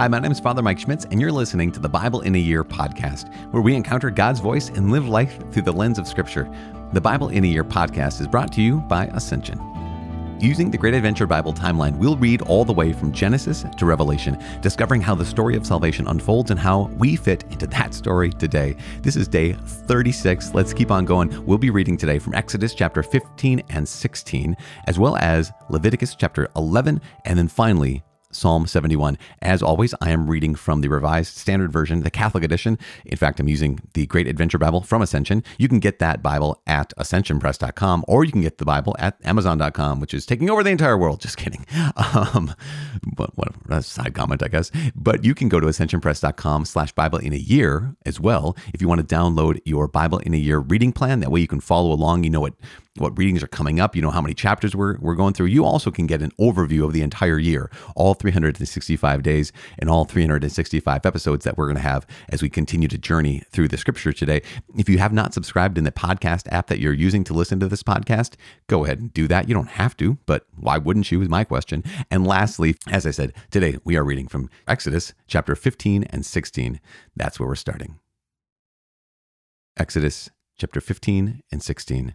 Hi, my name is Father Mike Schmitz, and you're listening to the Bible in a Year podcast, where we encounter God's voice and live life through the lens of Scripture. The Bible in a Year podcast is brought to you by Ascension. Using the Great Adventure Bible timeline, we'll read all the way from Genesis to Revelation, discovering how the story of salvation unfolds and how we fit into that story today. This is day 36. Let's keep on going. We'll be reading today from Exodus chapter 15 and 16, as well as Leviticus chapter 11, and then finally Psalm 71. As always, I am reading from the Revised Standard Version, the Catholic edition. In fact, I'm using the Great Adventure Bible from Ascension. You can get that Bible at ascensionpress.com or you can get the Bible at amazon.com, which is taking over the entire world. Just kidding. Um, but what a side comment, I guess. But you can go to ascensionpress.com slash Bible in a year as well if you want to download your Bible in a year reading plan. That way you can follow along. You know what what readings are coming up, you know how many chapters we're, we're going through. You also can get an overview of the entire year, all 365 days and all 365 episodes that we're going to have as we continue to journey through the scripture today. If you have not subscribed in the podcast app that you're using to listen to this podcast, go ahead and do that. You don't have to, but why wouldn't you is my question. And lastly, as I said, today we are reading from Exodus chapter 15 and 16. That's where we're starting. Exodus chapter 15 and 16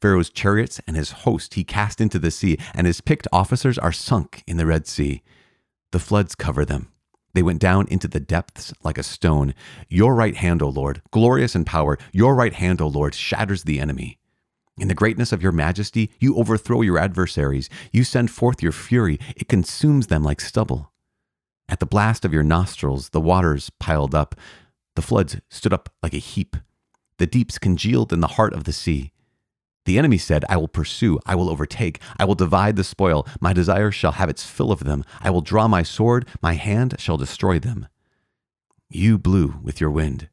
Pharaoh's chariots and his host he cast into the sea, and his picked officers are sunk in the Red Sea. The floods cover them. They went down into the depths like a stone. Your right hand, O Lord, glorious in power, your right hand, O Lord, shatters the enemy. In the greatness of your majesty, you overthrow your adversaries. You send forth your fury, it consumes them like stubble. At the blast of your nostrils, the waters piled up. The floods stood up like a heap. The deeps congealed in the heart of the sea. The enemy said, I will pursue, I will overtake, I will divide the spoil, my desire shall have its fill of them, I will draw my sword, my hand shall destroy them. You blew with your wind,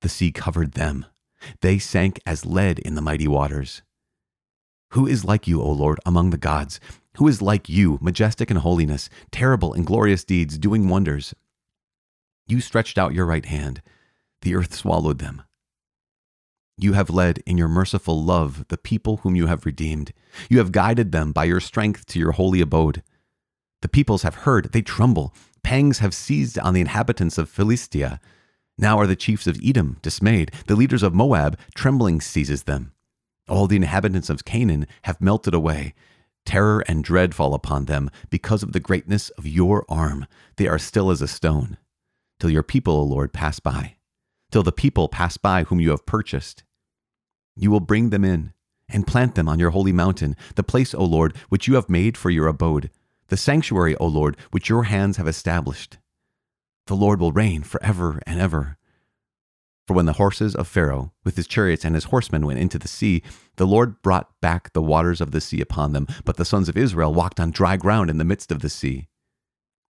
the sea covered them, they sank as lead in the mighty waters. Who is like you, O Lord, among the gods? Who is like you, majestic in holiness, terrible in glorious deeds, doing wonders? You stretched out your right hand, the earth swallowed them. You have led in your merciful love the people whom you have redeemed. You have guided them by your strength to your holy abode. The peoples have heard, they tremble. Pangs have seized on the inhabitants of Philistia. Now are the chiefs of Edom dismayed. The leaders of Moab, trembling seizes them. All the inhabitants of Canaan have melted away. Terror and dread fall upon them because of the greatness of your arm. They are still as a stone, till your people, O Lord, pass by till the people pass by whom you have purchased. You will bring them in and plant them on your holy mountain, the place, O Lord, which you have made for your abode, the sanctuary, O Lord, which your hands have established. The Lord will reign forever and ever. For when the horses of Pharaoh, with his chariots and his horsemen, went into the sea, the Lord brought back the waters of the sea upon them, but the sons of Israel walked on dry ground in the midst of the sea.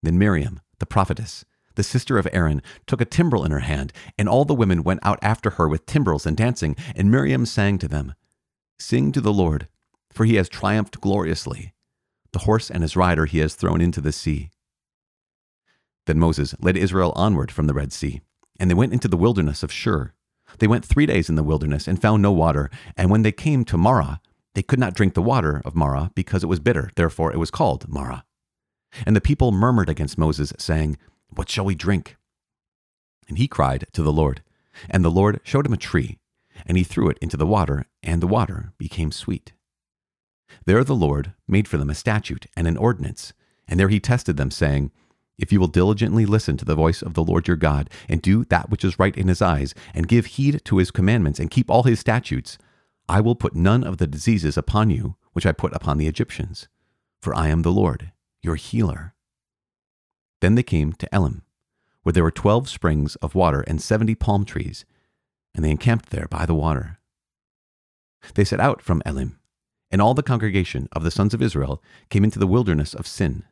Then Miriam, the prophetess, the sister of Aaron, took a timbrel in her hand, and all the women went out after her with timbrels and dancing, and Miriam sang to them, Sing to the Lord, for he has triumphed gloriously. The horse and his rider he has thrown into the sea. Then Moses led Israel onward from the Red Sea, and they went into the wilderness of Shur. They went three days in the wilderness and found no water, and when they came to Marah, they could not drink the water of Marah because it was bitter, therefore it was called Marah. And the people murmured against Moses, saying, what shall we drink? And he cried to the Lord. And the Lord showed him a tree, and he threw it into the water, and the water became sweet. There the Lord made for them a statute and an ordinance, and there he tested them, saying, If you will diligently listen to the voice of the Lord your God, and do that which is right in his eyes, and give heed to his commandments, and keep all his statutes, I will put none of the diseases upon you which I put upon the Egyptians. For I am the Lord, your healer. Then they came to Elim, where there were twelve springs of water and seventy palm trees, and they encamped there by the water. They set out from Elim, and all the congregation of the sons of Israel came into the wilderness of Sin,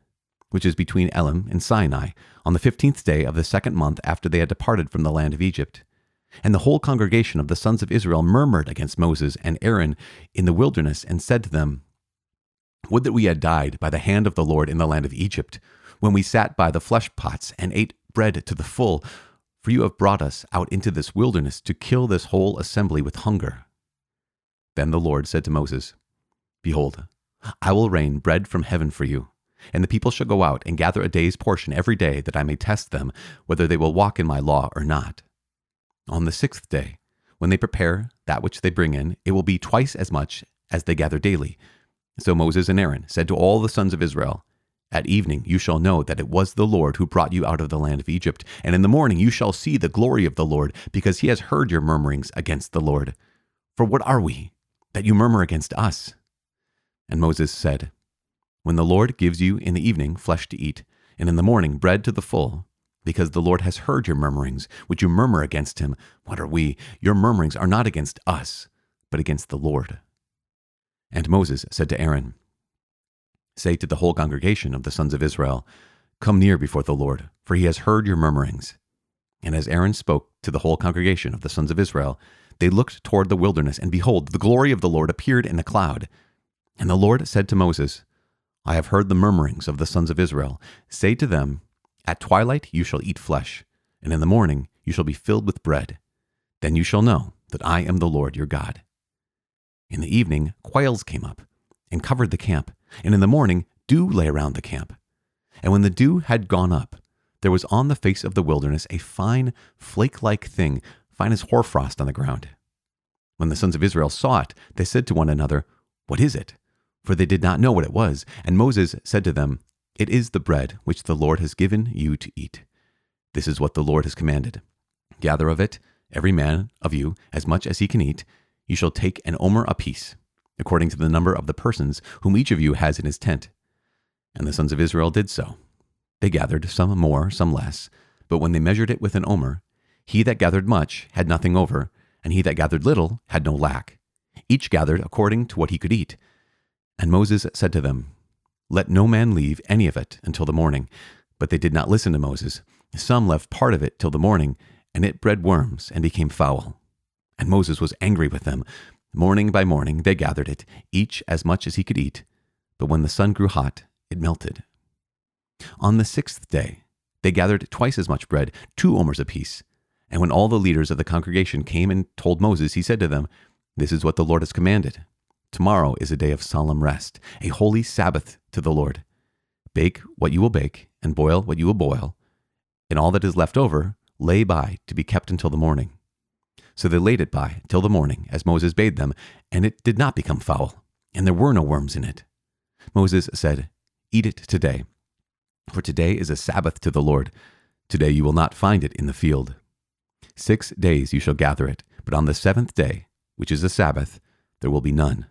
which is between Elim and Sinai, on the fifteenth day of the second month after they had departed from the land of Egypt. And the whole congregation of the sons of Israel murmured against Moses and Aaron in the wilderness and said to them, Would that we had died by the hand of the Lord in the land of Egypt, when we sat by the flesh pots and ate bread to the full, for you have brought us out into this wilderness to kill this whole assembly with hunger. Then the Lord said to Moses, Behold, I will rain bread from heaven for you, and the people shall go out and gather a day's portion every day, that I may test them whether they will walk in my law or not. On the sixth day, when they prepare that which they bring in, it will be twice as much as they gather daily. So Moses and Aaron said to all the sons of Israel, At evening you shall know that it was the Lord who brought you out of the land of Egypt, and in the morning you shall see the glory of the Lord, because he has heard your murmurings against the Lord. For what are we, that you murmur against us? And Moses said, When the Lord gives you in the evening flesh to eat, and in the morning bread to the full, because the Lord has heard your murmurings, which you murmur against him. What are we? Your murmurings are not against us, but against the Lord. And Moses said to Aaron, Say to the whole congregation of the sons of Israel, Come near before the Lord, for he has heard your murmurings. And as Aaron spoke to the whole congregation of the sons of Israel, they looked toward the wilderness, and behold, the glory of the Lord appeared in a cloud. And the Lord said to Moses, I have heard the murmurings of the sons of Israel. Say to them, at twilight you shall eat flesh, and in the morning you shall be filled with bread. Then you shall know that I am the Lord your God. In the evening quails came up and covered the camp, and in the morning dew lay around the camp. And when the dew had gone up, there was on the face of the wilderness a fine flake like thing, fine as hoarfrost on the ground. When the sons of Israel saw it, they said to one another, What is it? For they did not know what it was. And Moses said to them, it is the bread which the Lord has given you to eat. This is what the Lord has commanded. Gather of it, every man of you, as much as he can eat. You shall take an omer apiece, according to the number of the persons whom each of you has in his tent. And the sons of Israel did so. They gathered, some more, some less, but when they measured it with an omer, he that gathered much had nothing over, and he that gathered little had no lack. Each gathered according to what he could eat. And Moses said to them, let no man leave any of it until the morning. But they did not listen to Moses. Some left part of it till the morning, and it bred worms and became foul. And Moses was angry with them. Morning by morning they gathered it, each as much as he could eat. But when the sun grew hot, it melted. On the sixth day, they gathered twice as much bread, two omers apiece. And when all the leaders of the congregation came and told Moses, he said to them, This is what the Lord has commanded. Tomorrow is a day of solemn rest, a holy Sabbath to the Lord. Bake what you will bake, and boil what you will boil, and all that is left over lay by to be kept until the morning. So they laid it by till the morning, as Moses bade them, and it did not become foul, and there were no worms in it. Moses said, Eat it today, for today is a Sabbath to the Lord. Today you will not find it in the field. Six days you shall gather it, but on the seventh day, which is a Sabbath, there will be none.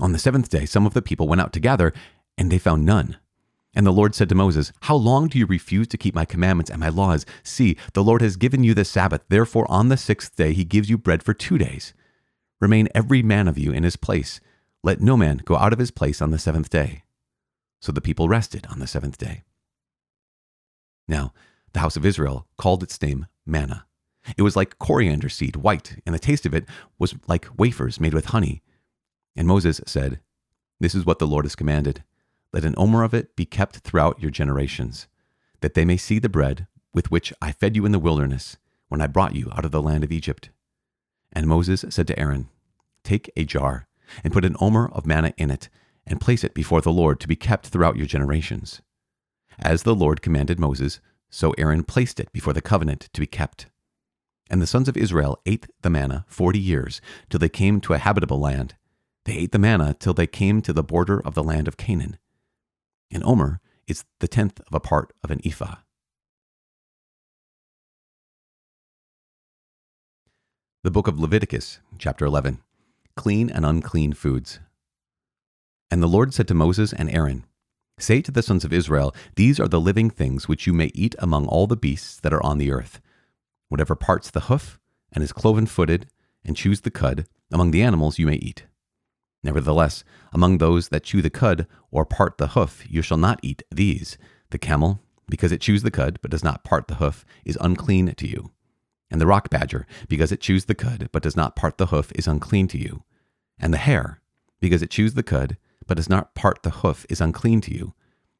On the seventh day, some of the people went out to gather, and they found none. And the Lord said to Moses, How long do you refuse to keep my commandments and my laws? See, the Lord has given you the Sabbath. Therefore, on the sixth day, he gives you bread for two days. Remain every man of you in his place. Let no man go out of his place on the seventh day. So the people rested on the seventh day. Now, the house of Israel called its name manna. It was like coriander seed, white, and the taste of it was like wafers made with honey. And Moses said, This is what the Lord has commanded. Let an omer of it be kept throughout your generations, that they may see the bread with which I fed you in the wilderness when I brought you out of the land of Egypt. And Moses said to Aaron, Take a jar and put an omer of manna in it, and place it before the Lord to be kept throughout your generations. As the Lord commanded Moses, so Aaron placed it before the covenant to be kept. And the sons of Israel ate the manna forty years, till they came to a habitable land, they ate the manna till they came to the border of the land of Canaan. An omer it's the tenth of a part of an ephah. The book of Leviticus, chapter 11 Clean and unclean foods. And the Lord said to Moses and Aaron, Say to the sons of Israel, These are the living things which you may eat among all the beasts that are on the earth. Whatever parts the hoof, and is cloven footed, and chews the cud, among the animals you may eat. Nevertheless, among those that chew the cud or part the hoof, you shall not eat these. The camel, because it chews the cud but does not part the hoof, is unclean to you. And the rock badger, because it chews the cud, but does not part the hoof, is unclean to you. And the hare, because it chews the cud, but does not part the hoof, is unclean to you.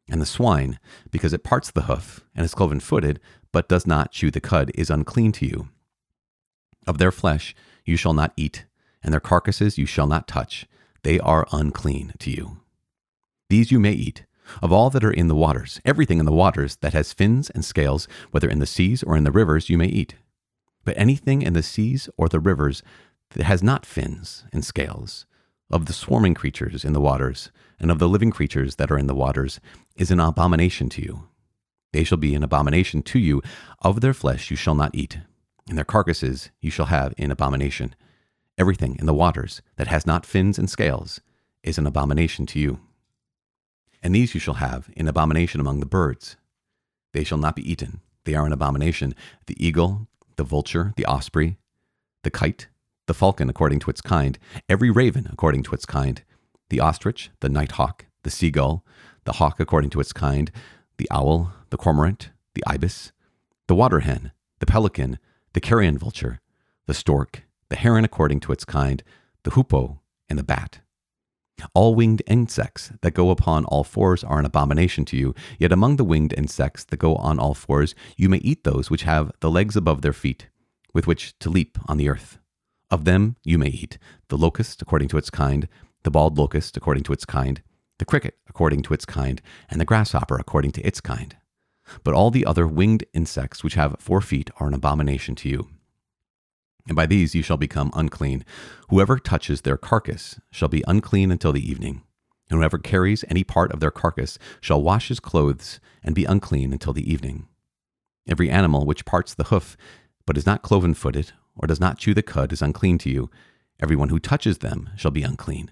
And the swine, because it parts the hoof, and is cloven footed, but does not chew the cud, is unclean to you. Of their flesh you shall not eat, and their carcasses you shall not touch. They are unclean to you. These you may eat. Of all that are in the waters, everything in the waters that has fins and scales, whether in the seas or in the rivers, you may eat. But anything in the seas or the rivers that has not fins and scales, of the swarming creatures in the waters, and of the living creatures that are in the waters, is an abomination to you. They shall be an abomination to you. Of their flesh you shall not eat, and their carcasses you shall have in abomination. Everything in the waters that has not fins and scales is an abomination to you. And these you shall have in abomination among the birds. They shall not be eaten. They are an abomination. The eagle, the vulture, the osprey, the kite, the falcon according to its kind, every raven according to its kind, the ostrich, the night hawk, the seagull, the hawk according to its kind, the owl, the cormorant, the ibis, the water hen, the pelican, the carrion vulture, the stork, the heron according to its kind, the hoopoe, and the bat. All winged insects that go upon all fours are an abomination to you, yet among the winged insects that go on all fours, you may eat those which have the legs above their feet, with which to leap on the earth. Of them you may eat the locust according to its kind, the bald locust according to its kind, the cricket according to its kind, and the grasshopper according to its kind. But all the other winged insects which have four feet are an abomination to you. And by these you shall become unclean. Whoever touches their carcass shall be unclean until the evening. And whoever carries any part of their carcass shall wash his clothes and be unclean until the evening. Every animal which parts the hoof, but is not cloven footed, or does not chew the cud, is unclean to you. Every one who touches them shall be unclean.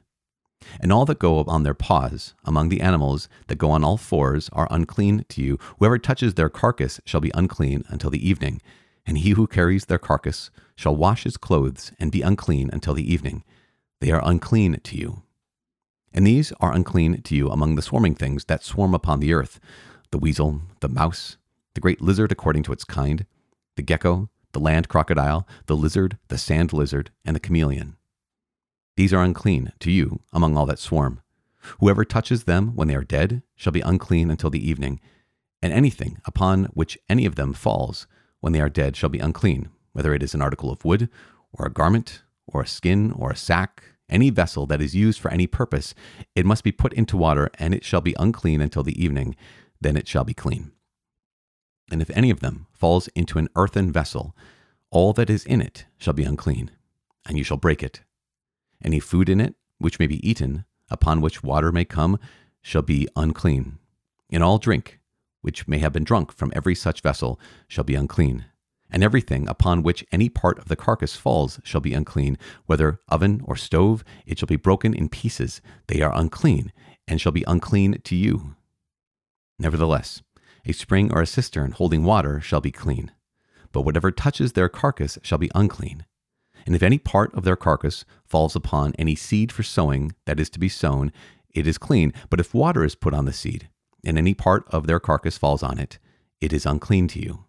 And all that go on their paws, among the animals that go on all fours, are unclean to you. Whoever touches their carcass shall be unclean until the evening and he who carries their carcass shall wash his clothes and be unclean until the evening. They are unclean to you. And these are unclean to you among the swarming things that swarm upon the earth the weasel, the mouse, the great lizard according to its kind, the gecko, the land crocodile, the lizard, the sand lizard, and the chameleon. These are unclean to you among all that swarm. Whoever touches them when they are dead shall be unclean until the evening, and anything upon which any of them falls when they are dead shall be unclean, whether it is an article of wood, or a garment, or a skin, or a sack, any vessel that is used for any purpose, it must be put into water, and it shall be unclean until the evening, then it shall be clean. And if any of them falls into an earthen vessel, all that is in it shall be unclean, and you shall break it. Any food in it, which may be eaten, upon which water may come, shall be unclean. In all drink, which may have been drunk from every such vessel, shall be unclean. And everything upon which any part of the carcass falls shall be unclean, whether oven or stove, it shall be broken in pieces. They are unclean, and shall be unclean to you. Nevertheless, a spring or a cistern holding water shall be clean. But whatever touches their carcass shall be unclean. And if any part of their carcass falls upon any seed for sowing that is to be sown, it is clean. But if water is put on the seed, and any part of their carcass falls on it, it is unclean to you.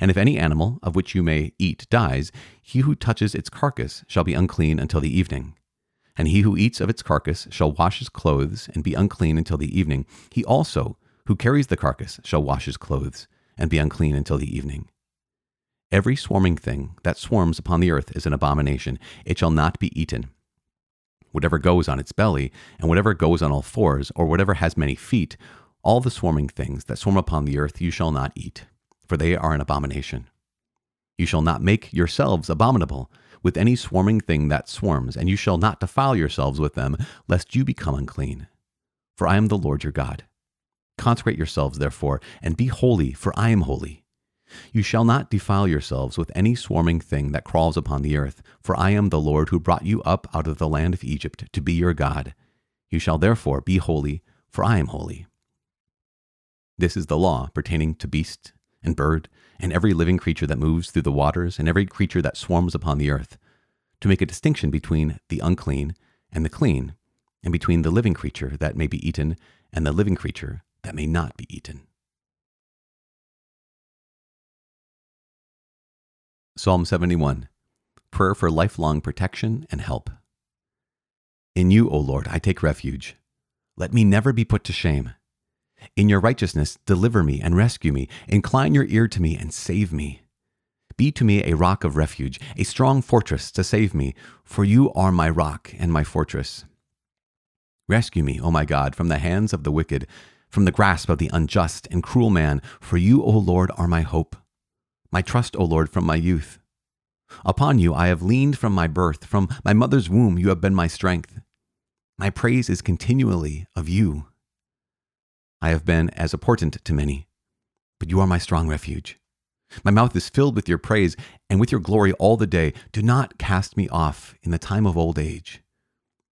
And if any animal of which you may eat dies, he who touches its carcass shall be unclean until the evening. And he who eats of its carcass shall wash his clothes and be unclean until the evening. He also who carries the carcass shall wash his clothes and be unclean until the evening. Every swarming thing that swarms upon the earth is an abomination. It shall not be eaten. Whatever goes on its belly, and whatever goes on all fours, or whatever has many feet, all the swarming things that swarm upon the earth you shall not eat, for they are an abomination. You shall not make yourselves abominable with any swarming thing that swarms, and you shall not defile yourselves with them, lest you become unclean. For I am the Lord your God. Consecrate yourselves, therefore, and be holy, for I am holy. You shall not defile yourselves with any swarming thing that crawls upon the earth, for I am the Lord who brought you up out of the land of Egypt to be your God. You shall therefore be holy, for I am holy. This is the law pertaining to beast and bird and every living creature that moves through the waters and every creature that swarms upon the earth, to make a distinction between the unclean and the clean, and between the living creature that may be eaten and the living creature that may not be eaten. Psalm 71 Prayer for lifelong protection and help. In you, O Lord, I take refuge. Let me never be put to shame. In your righteousness, deliver me and rescue me. Incline your ear to me and save me. Be to me a rock of refuge, a strong fortress to save me, for you are my rock and my fortress. Rescue me, O my God, from the hands of the wicked, from the grasp of the unjust and cruel man, for you, O Lord, are my hope, my trust, O Lord, from my youth. Upon you I have leaned from my birth, from my mother's womb you have been my strength. My praise is continually of you. I have been as a portent to many, but you are my strong refuge. My mouth is filled with your praise and with your glory all the day. Do not cast me off in the time of old age.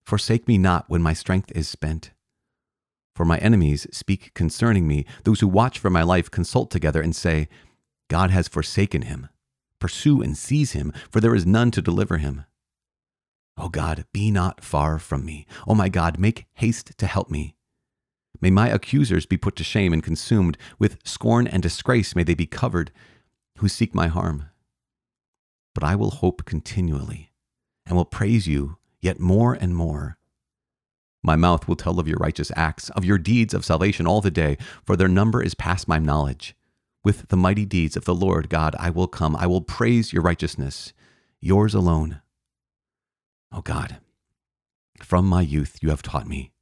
Forsake me not when my strength is spent. For my enemies speak concerning me. Those who watch for my life consult together and say, God has forsaken him. Pursue and seize him, for there is none to deliver him. O God, be not far from me. O my God, make haste to help me. May my accusers be put to shame and consumed. With scorn and disgrace may they be covered who seek my harm. But I will hope continually and will praise you yet more and more. My mouth will tell of your righteous acts, of your deeds of salvation all the day, for their number is past my knowledge. With the mighty deeds of the Lord God I will come. I will praise your righteousness, yours alone. O oh God, from my youth you have taught me,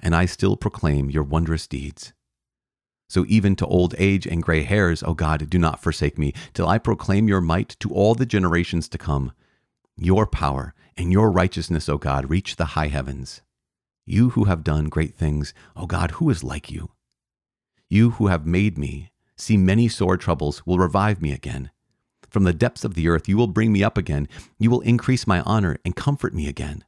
and I still proclaim your wondrous deeds. So even to old age and gray hairs, O God, do not forsake me, till I proclaim your might to all the generations to come. Your power and your righteousness, O God, reach the high heavens. You who have done great things, O God, who is like you? You who have made me see many sore troubles will revive me again. From the depths of the earth you will bring me up again. You will increase my honor and comfort me again.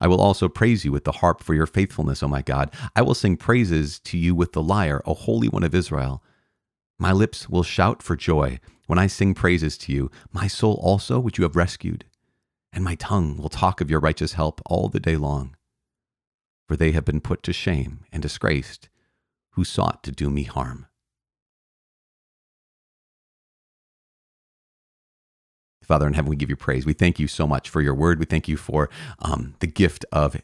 I will also praise you with the harp for your faithfulness, O my God. I will sing praises to you with the lyre, O Holy One of Israel. My lips will shout for joy when I sing praises to you, my soul also, which you have rescued. And my tongue will talk of your righteous help all the day long. For they have been put to shame and disgraced who sought to do me harm. Father in heaven, we give you praise. We thank you so much for your word. We thank you for um, the gift of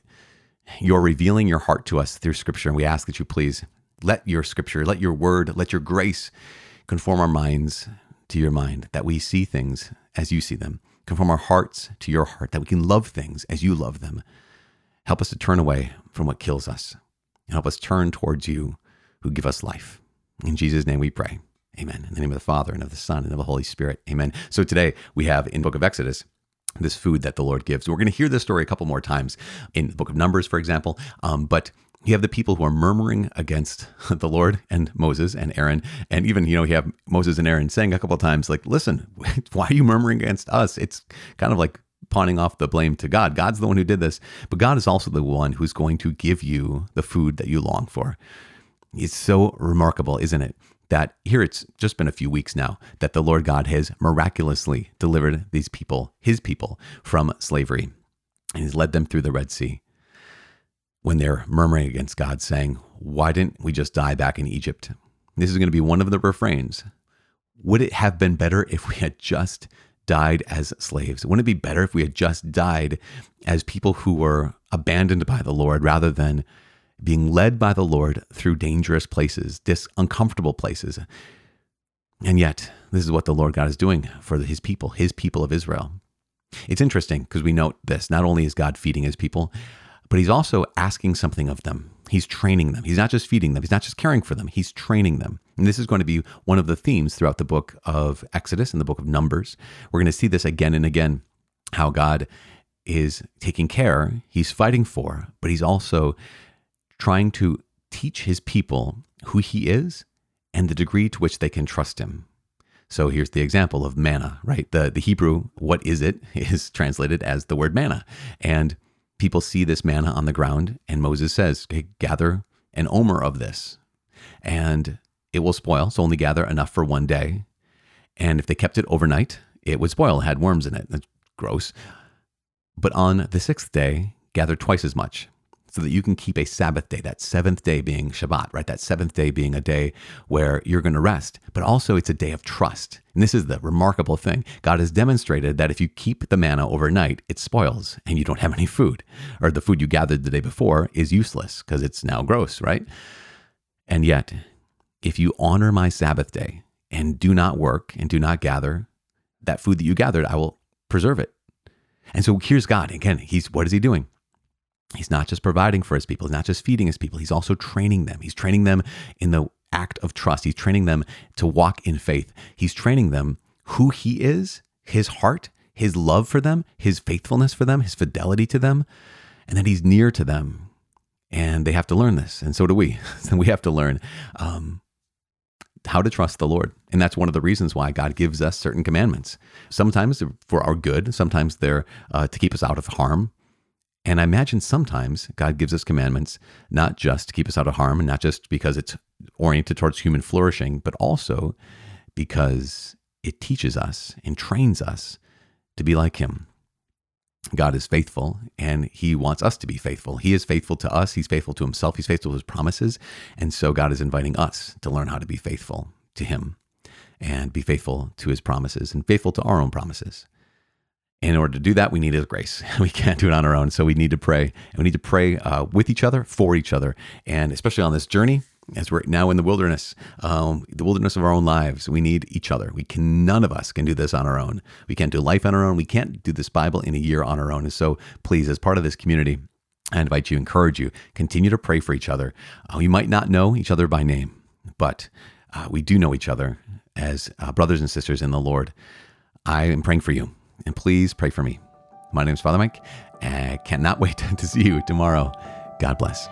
your revealing your heart to us through scripture. And we ask that you please let your scripture, let your word, let your grace conform our minds to your mind, that we see things as you see them, conform our hearts to your heart, that we can love things as you love them. Help us to turn away from what kills us and help us turn towards you who give us life. In Jesus' name we pray. Amen. In the name of the Father and of the Son and of the Holy Spirit. Amen. So today we have in book of Exodus this food that the Lord gives. We're going to hear this story a couple more times in the book of Numbers, for example. Um, but you have the people who are murmuring against the Lord and Moses and Aaron. And even, you know, you have Moses and Aaron saying a couple times, like, listen, why are you murmuring against us? It's kind of like pawning off the blame to God. God's the one who did this, but God is also the one who's going to give you the food that you long for. It's so remarkable, isn't it? That here it's just been a few weeks now that the Lord God has miraculously delivered these people, his people, from slavery. And he's led them through the Red Sea. When they're murmuring against God, saying, Why didn't we just die back in Egypt? This is going to be one of the refrains. Would it have been better if we had just died as slaves? Wouldn't it be better if we had just died as people who were abandoned by the Lord rather than being led by the Lord through dangerous places, dis- uncomfortable places. And yet, this is what the Lord God is doing for his people, his people of Israel. It's interesting because we note this not only is God feeding his people, but he's also asking something of them. He's training them. He's not just feeding them, he's not just caring for them, he's training them. And this is going to be one of the themes throughout the book of Exodus and the book of Numbers. We're going to see this again and again how God is taking care, he's fighting for, but he's also trying to teach his people who he is and the degree to which they can trust him. So here's the example of manna, right? The, the Hebrew, what is it, is translated as the word manna. And people see this manna on the ground, and Moses says, okay, gather an omer of this, and it will spoil. So only gather enough for one day. And if they kept it overnight, it would spoil. It had worms in it. That's gross. But on the sixth day, gather twice as much so that you can keep a Sabbath day, that seventh day being Shabbat, right? That seventh day being a day where you're going to rest, but also it's a day of trust. And this is the remarkable thing. God has demonstrated that if you keep the manna overnight, it spoils and you don't have any food, or the food you gathered the day before is useless because it's now gross, right? And yet, if you honor my Sabbath day and do not work and do not gather that food that you gathered, I will preserve it. And so here's God. Again, he's what is he doing? He's not just providing for his people, he's not just feeding his people, he's also training them. He's training them in the act of trust. He's training them to walk in faith. He's training them who he is, his heart, his love for them, his faithfulness for them, his fidelity to them, and that he's near to them. And they have to learn this. And so do we. we have to learn um, how to trust the Lord. And that's one of the reasons why God gives us certain commandments. Sometimes for our good, sometimes they're uh, to keep us out of harm. And I imagine sometimes God gives us commandments not just to keep us out of harm and not just because it's oriented towards human flourishing, but also because it teaches us and trains us to be like Him. God is faithful and He wants us to be faithful. He is faithful to us, He's faithful to Himself, He's faithful to His promises. And so God is inviting us to learn how to be faithful to Him and be faithful to His promises and faithful to our own promises in order to do that, we need His grace. We can't do it on our own. So we need to pray. And we need to pray uh, with each other, for each other. And especially on this journey, as we're now in the wilderness, um, the wilderness of our own lives, we need each other. We can, none of us can do this on our own. We can't do life on our own. We can't do this Bible in a year on our own. And so please, as part of this community, I invite you, encourage you, continue to pray for each other. Uh, we might not know each other by name, but uh, we do know each other as uh, brothers and sisters in the Lord. I am praying for you. And please pray for me. My name is Father Mike. I cannot wait to see you tomorrow. God bless.